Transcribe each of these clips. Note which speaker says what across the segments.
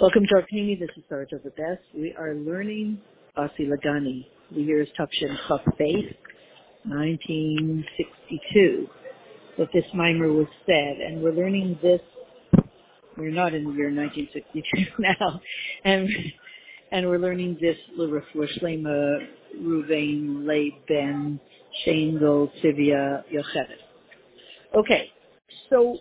Speaker 1: Welcome to our community. This is Sarah the Best. We are learning Basi Lagani. The year is Tafshin Chaf 1962, that this mimer was said, and we're learning this. We're not in the year 1962 now, and and we're learning this Ruvain Yochevet. Okay, so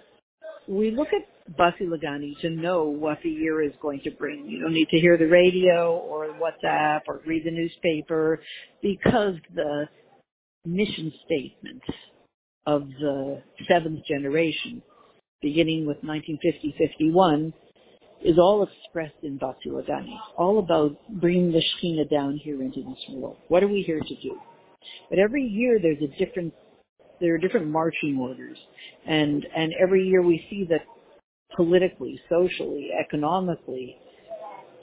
Speaker 1: we look at Basi Lagani to know what the year is going to bring. You don't need to hear the radio or WhatsApp or read the newspaper because the mission statement of the seventh generation, beginning with 1950-51, is all expressed in Basi Lagani, all about bringing the Shekhinah down here into this world. What are we here to do? But every year there's a different, there are different marching orders, and and every year we see that politically, socially, economically,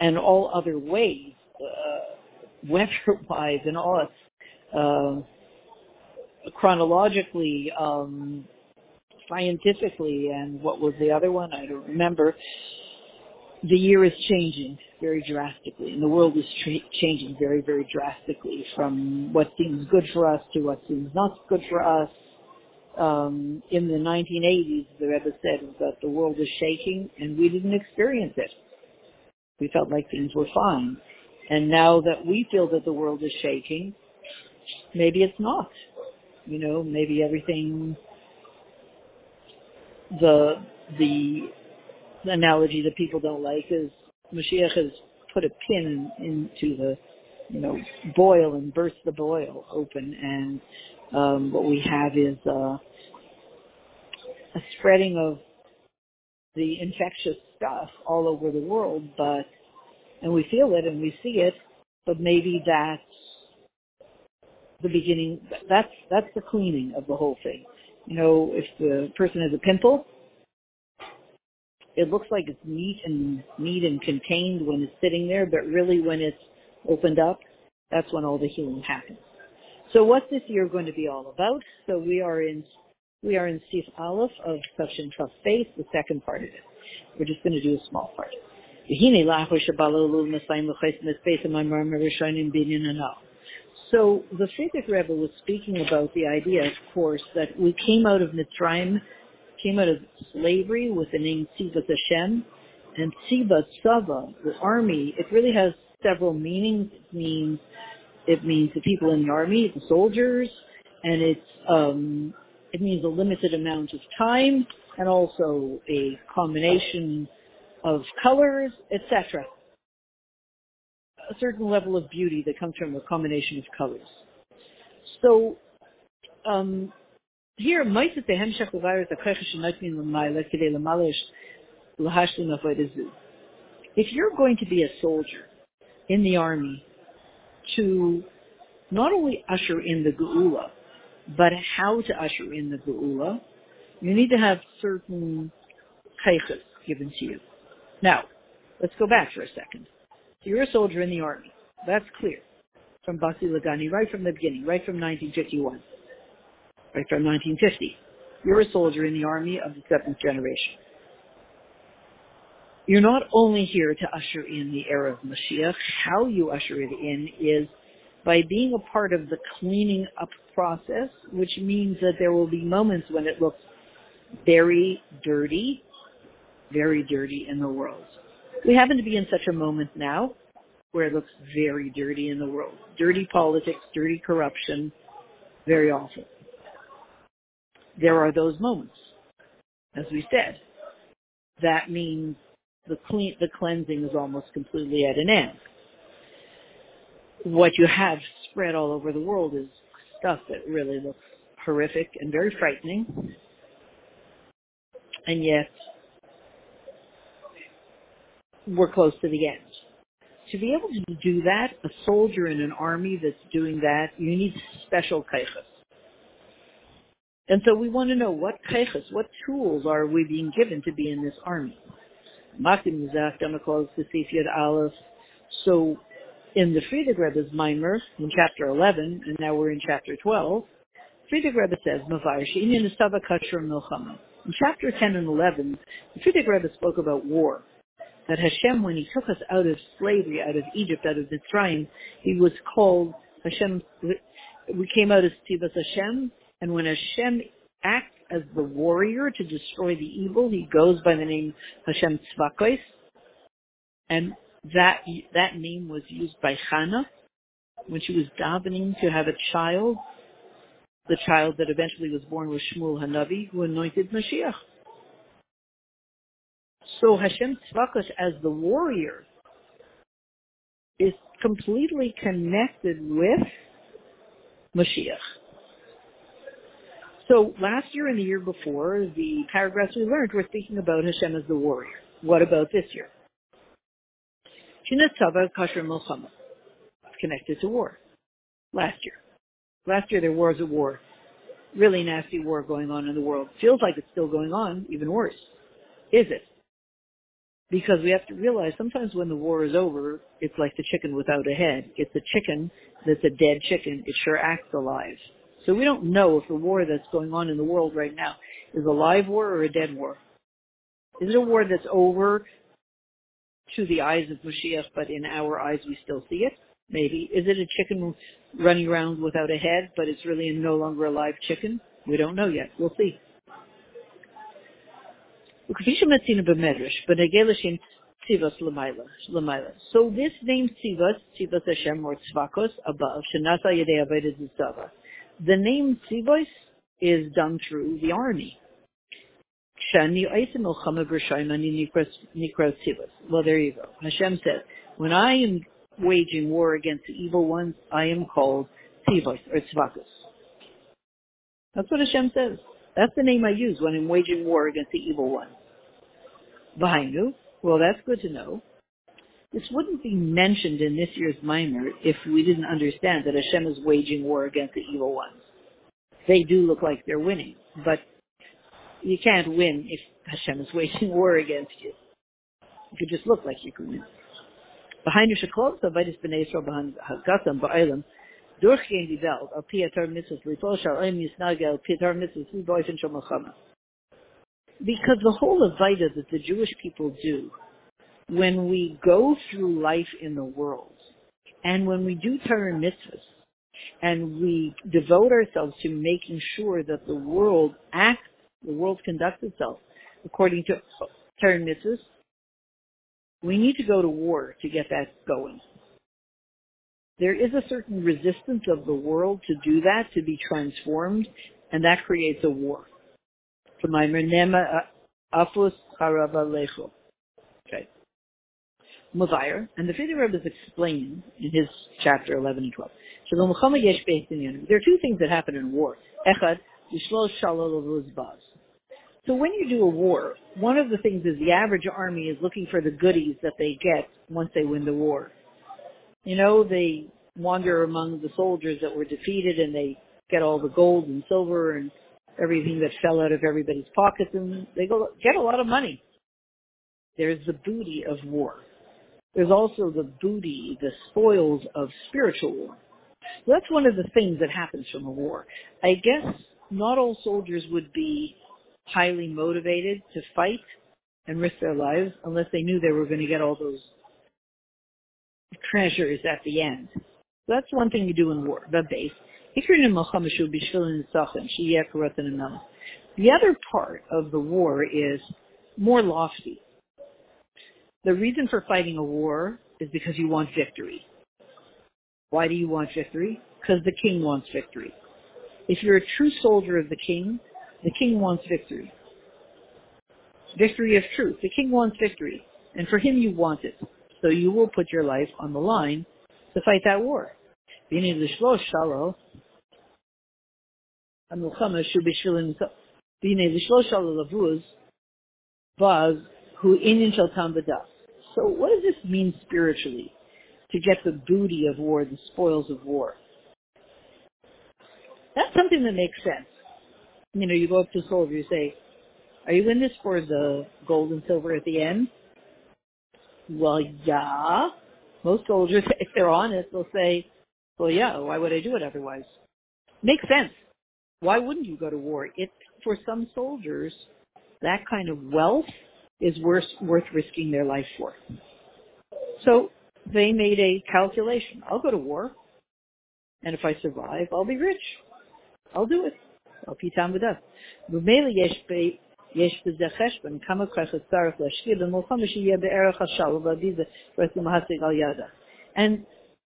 Speaker 1: and all other ways, uh, weather-wise, and all uh, chronologically, um, scientifically, and what was the other one? I don't remember. The year is changing very drastically, and the world is tra- changing very, very drastically from what seems good for us to what seems not good for us. Um, in the 1980s, the Rebbe said that the world is shaking, and we didn't experience it. We felt like things were fine. And now that we feel that the world is shaking, maybe it's not. You know, maybe everything, the, the analogy that people don't like is Mashiach has put a pin into the, you know, boil and burst the boil open and um, what we have is uh, a spreading of the infectious stuff all over the world, but and we feel it and we see it, but maybe that's the beginning. That's that's the cleaning of the whole thing. You know, if the person has a pimple, it looks like it's neat and neat and contained when it's sitting there, but really when it's opened up, that's when all the healing happens. So what's this year going to be all about? So we are in we are in Sif Aleph of Session Trust Space, the second part of it. We're just going to do a small part. So the Frierdiker Rebbe was speaking about the idea, of course, that we came out of Mitzrayim, came out of slavery with the name Tzivas Hashem, and Tziva Tzava, the army, it really has several meanings. It means it means the people in the army, the soldiers, and it's um, it means a limited amount of time and also a combination of colors, etc a certain level of beauty that comes from a combination of colors. So um, here, if you're going to be a soldier in the army to not only usher in the geula, but how to usher in the geula, you need to have certain kaichas given to you. Now, let's go back for a second. So you're a soldier in the army. That's clear. From Basi Lagani, right from the beginning, right from 1951, right from 1950. You're a soldier in the army of the seventh generation. You're not only here to usher in the era of Mashiach. How you usher it in is by being a part of the cleaning up process, which means that there will be moments when it looks very dirty, very dirty in the world. We happen to be in such a moment now where it looks very dirty in the world. Dirty politics, dirty corruption, very awful. There are those moments, as we said. That means the clean, the cleansing is almost completely at an end. What you have spread all over the world is stuff that really looks horrific and very frightening. And yet, we're close to the end. To be able to do that, a soldier in an army that's doing that, you need special kaichas. And so we want to know what kaichas, what tools are we being given to be in this army. So in the Frierdiker Rebbe's Mimer, in chapter 11, and now we're in chapter 12, Frierdiker Rebbe says, In chapter 10 and 11, the Frierdiker Rebbe spoke about war that Hashem, when he took us out of slavery, out of Egypt, out of Mitzrayim, he was called Hashem, we came out as Tzivas Hashem, and when Hashem acts as the warrior to destroy the evil, he goes by the name Hashem Tzvakos, and that, that name was used by Hannah when she was davening to have a child. The child that eventually was born was Shmuel Hanavi, who anointed Mashiach. So Hashem Tzvakos as the warrior is completely connected with Mashiach. So last year and the year before, the paragraphs we learned were speaking about Hashem as the warrior. What about this year? Kasher Milchama. Connected to war. Last year. Last year there was a war. Really nasty war going on in the world. Feels like it's still going on, even worse. Is it? Because we have to realize sometimes when the war is over, it's like the chicken without a head. It's a chicken that's a dead chicken. It sure acts alive. So we don't know if the war that's going on in the world right now is a live war or a dead war. Is it a war that's over to the eyes of Mashiach, but in our eyes we still see it? Maybe. Is it a chicken running around without a head, but it's really no longer a live chicken? We don't know yet. We'll see. So this name Tzivas, Tzivas Hashem or Tzvakos above, Shanasa Yedei. The name Tzivos is done through the army. Well, there you go. Hashem said, when I am waging war against the evil ones, I am called Tzivos or Tzvakos. That's what Hashem says. That's the name I use when I'm waging war against the evil ones. Vahainu. Well, that's good to know. This wouldn't be mentioned in this year's Mimer if we didn't understand that Hashem is waging war against the evil ones. They do look like they're winning, but you can't win if Hashem is waging war against you. You could just look like you can win. Behind your shaklot, so Vaidis B'nai Yisrael behind Hagatam Ba'elam, durchgehend die Welt, al Piatar Mitzvahs, Lipol Shal Oim Yisnagel, Piatar Mitzvahs, Liboifen Shal Because the whole of Vita that the Jewish people do when we go through life in the world and when we do Torah mitzvahs and we devote ourselves to making sure that the world acts, the world conducts itself according to Torah mitzvahs, we need to go to war to get that going. There is a certain resistance of the world to do that, to be transformed, and that creates a war. Uh, Afus Okay. Mavire, and the Frierdiker Rebbe is explaining in his chapter 11 and 12. There are two things that happen in war. Echad, so when you do a war, one of the things is the average army is looking for the goodies that they get once they win the war. You know, they wander among the soldiers that were defeated and they get all the gold and silver and everything that fell out of everybody's pockets and they go get a lot of money. There's the booty of war. There's also the booty, the spoils of spiritual war. So that's one of the things that happens from a war. I guess not all soldiers would be highly motivated to fight and risk their lives unless they knew they were going to get all those treasures at the end. So that's one thing you do in war, the base. The other part of the war is more lofty. The reason for fighting a war is because you want victory. Why do you want victory? Because the king wants victory. If you're a true soldier of the king, the king wants victory. Victory of truth. The king wants victory. And for him you want it. So you will put your life on the line to fight that war. So what does this mean spiritually? To get the booty of war, the spoils of war. That's something that makes sense. You know, you go up to a soldier, you say, are you in this for the gold and silver at the end? Well, yeah. Most soldiers, if they're honest, they'll say, well, yeah, why would I do it otherwise? Makes sense. Why wouldn't you go to war? It, for some soldiers, that kind of wealth is worth, worth risking their life for. So they made a calculation. I'll go to war, and if I survive, I'll be rich. I'll do it. I'll pitam with us. יש בזה חשבון כמה כוח צריך להשקיע במלחמה שיהיה בערך השלום והביא זה בעצם להשיג על ידה. And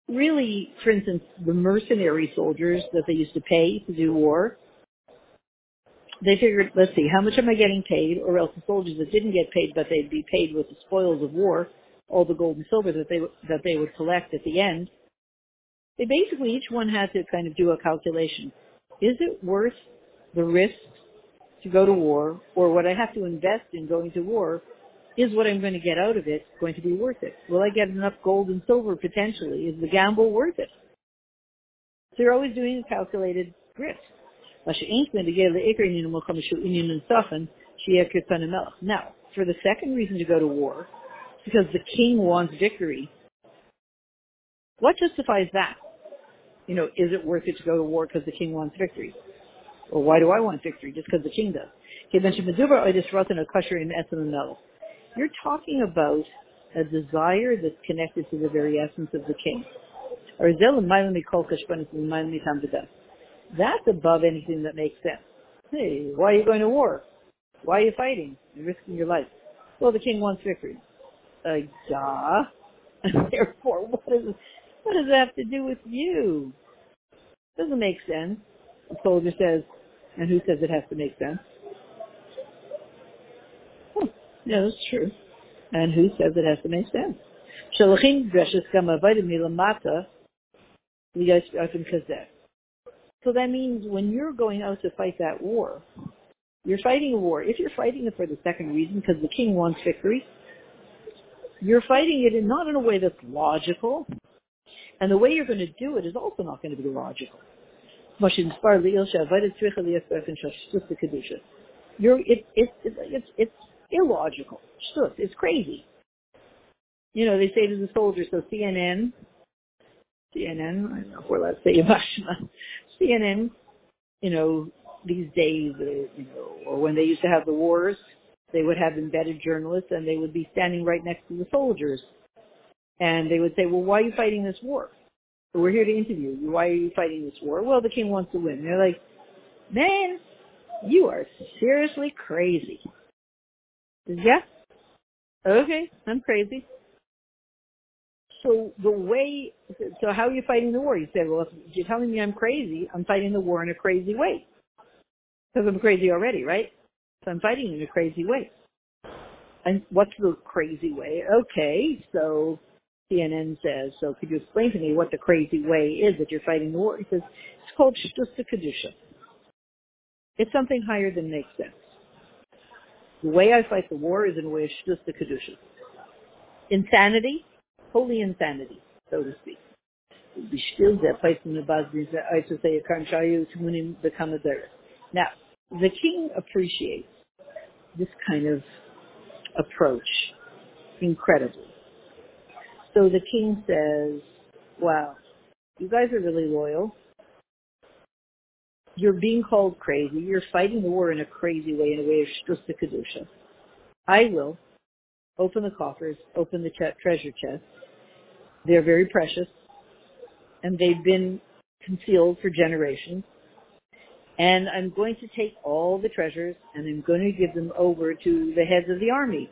Speaker 1: really, for instance, the mercenary soldiers that they used to pay to do war, they figured, let's see, how much am I getting paid? Or else the soldiers that didn't get paid, but they'd be paid with the spoils of war, all the gold and silver that they that they would collect at the end. They basically each one had to kind of do a calculation. Is it worth the risk to go to war, or what I have to invest in going to war? Is what I'm going to get out of it going to be worth it? Will I get enough gold and silver potentially? Is the gamble worth it? So you're always doing a calculated risk. Now, for the second reason to go to war, because the king wants victory, what justifies that? You know, is it worth it to go to war because the king wants victory? Or why do I want victory? Just because the king does. You're talking about a desire that's connected to the very essence of the king. That's above anything that makes sense. Hey, why are you going to war? Why are you fighting? You're risking your life. Well, the king wants victory. Uh, duh. Therefore, what does, what does that have to do with you? Doesn't make sense. The soldier says, and who says it has to make sense? Oh, yeah, that's true. And who says it has to make sense? So that means when you're going out to fight that war, you're fighting a war. If you're fighting it for the second reason, because the king wants victory, you're fighting it in, not in a way that's logical, and the way you're going to do it is also not going to be logical. You're, it, it, it, it's, it's illogical. It's crazy. You know, they say to the soldiers, so CNN, CNN, I don't know if we're allowed to say CNN, you know, these days, uh, you know, or when they used to have the wars, they would have embedded journalists and they would be standing right next to the soldiers. And they would say, well, why are you fighting this war? We're here to interview you. Why are you fighting this war? Well, the king wants to win. And they're like, man, you are seriously crazy. Yeah? Okay, I'm crazy. So the way, so how are you fighting the war? You said, well, if you're telling me I'm crazy, I'm fighting the war in a crazy way. Because I'm crazy already, right? So I'm fighting in a crazy way. And what's the crazy way? Okay, so CNN says, so could you explain to me what the crazy way is that you're fighting the war? He says, it's called Shtusa Kedusha. It's something higher than makes sense. The way I fight the war is in a way of Shtusa Kedusha. Insanity, holy insanity, so to speak. Now, the king appreciates this kind of approach incredibly. So the king says, wow, you guys are really loyal. You're being called crazy. You're fighting the war in a crazy way, in a way of shtusa kedusha. I will open the coffers, open the ch- treasure chest. They're very precious, and they've been concealed for generations. And I'm going to take all the treasures and I'm going to give them over to the heads of the army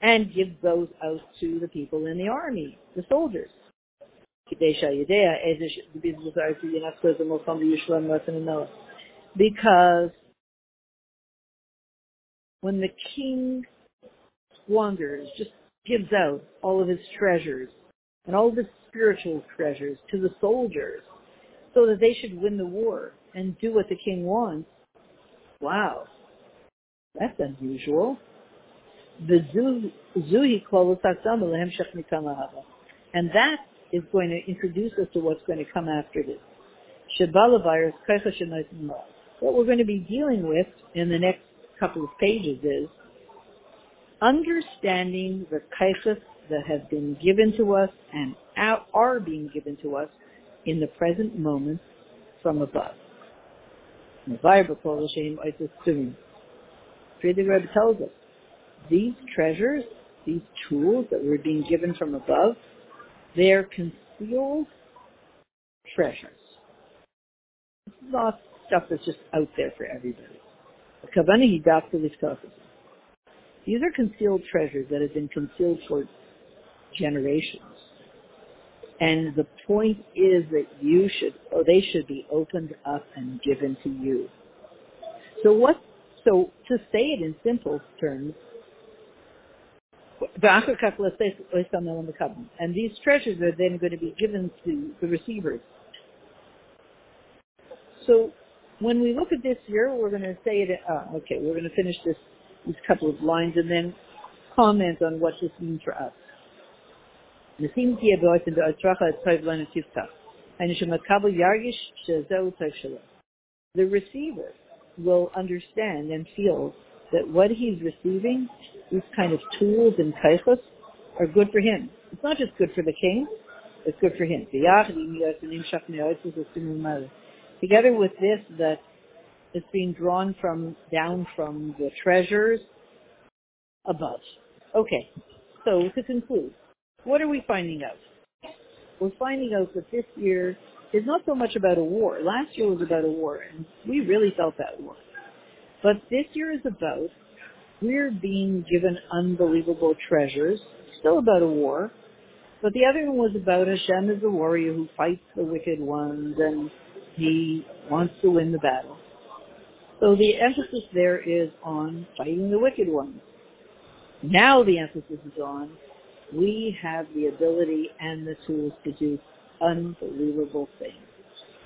Speaker 1: and give those out to the people in the army, the soldiers. Because when the king squanders, just gives out all of his treasures and all the spiritual treasures to the soldiers so that they should win the war and do what the king wants, wow, that's unusual. And that is going to introduce us to what's going to come after this. What we're going to be dealing with in the next couple of pages is understanding the kaichas that have been given to us and are being given to us in the present moment from above. The Frierdiker Rebbe tells us these treasures, these tools that we're being given from above, they're concealed treasures. It's not stuff that's just out there for everybody. These are concealed treasures that have been concealed for generations. And the point is that you should, or they should be opened up and given to you. So what, so to say it in simple terms, and these treasures are then going to be given to the receivers. So when we look at this here, we're going to say it, uh, okay, we're going to finish this, these couple of lines and then comment on what this means for us. נשים תהיה באופן דעתך הטוב לנו תפתח. היינו שמקבל ירגיש שזהו טוב שלו. The receiver will understand and feel that what he's receiving, these kind of tools and kaichos, are good for him. It's not just good for the king, it's good for him. Together with this that is being drawn from down from the treasures above. Okay, so to conclude, what are we finding out? We're finding out that this year is not so much about a war. Last year was about a war, and we really felt that war. But this year is about we're being given unbelievable treasures, still about a war, but the other one was about Hashem as a warrior who fights the wicked ones and he wants to win the battle. So the emphasis there is on fighting the wicked ones. Now the emphasis is on we have the ability and the tools to do unbelievable things.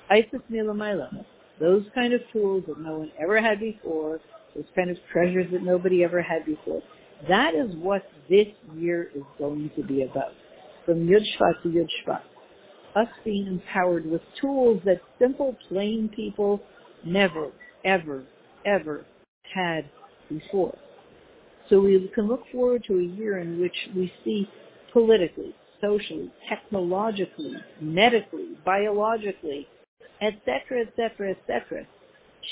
Speaker 1: Isis Milamayla, those kind of tools that no one ever had before, those kind of treasures that nobody ever had before. That is what this year is going to be about. From Yud Shvat to Yud Shvat. Us being empowered with tools that simple, plain people never, ever, ever had before. So we can look forward to a year in which we see politically, socially, technologically, medically, biologically, etc., etc., etc.,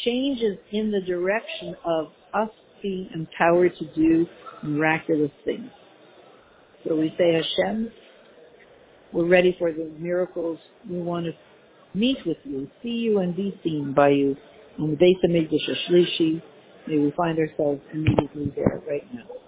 Speaker 1: changes in the direction of us being empowered to do miraculous things. So we say, Hashem, we're ready for the miracles. We want to meet with you, see you, and be seen by you. In the Beis Hamikdash Shlishi, we find ourselves immediately there right now.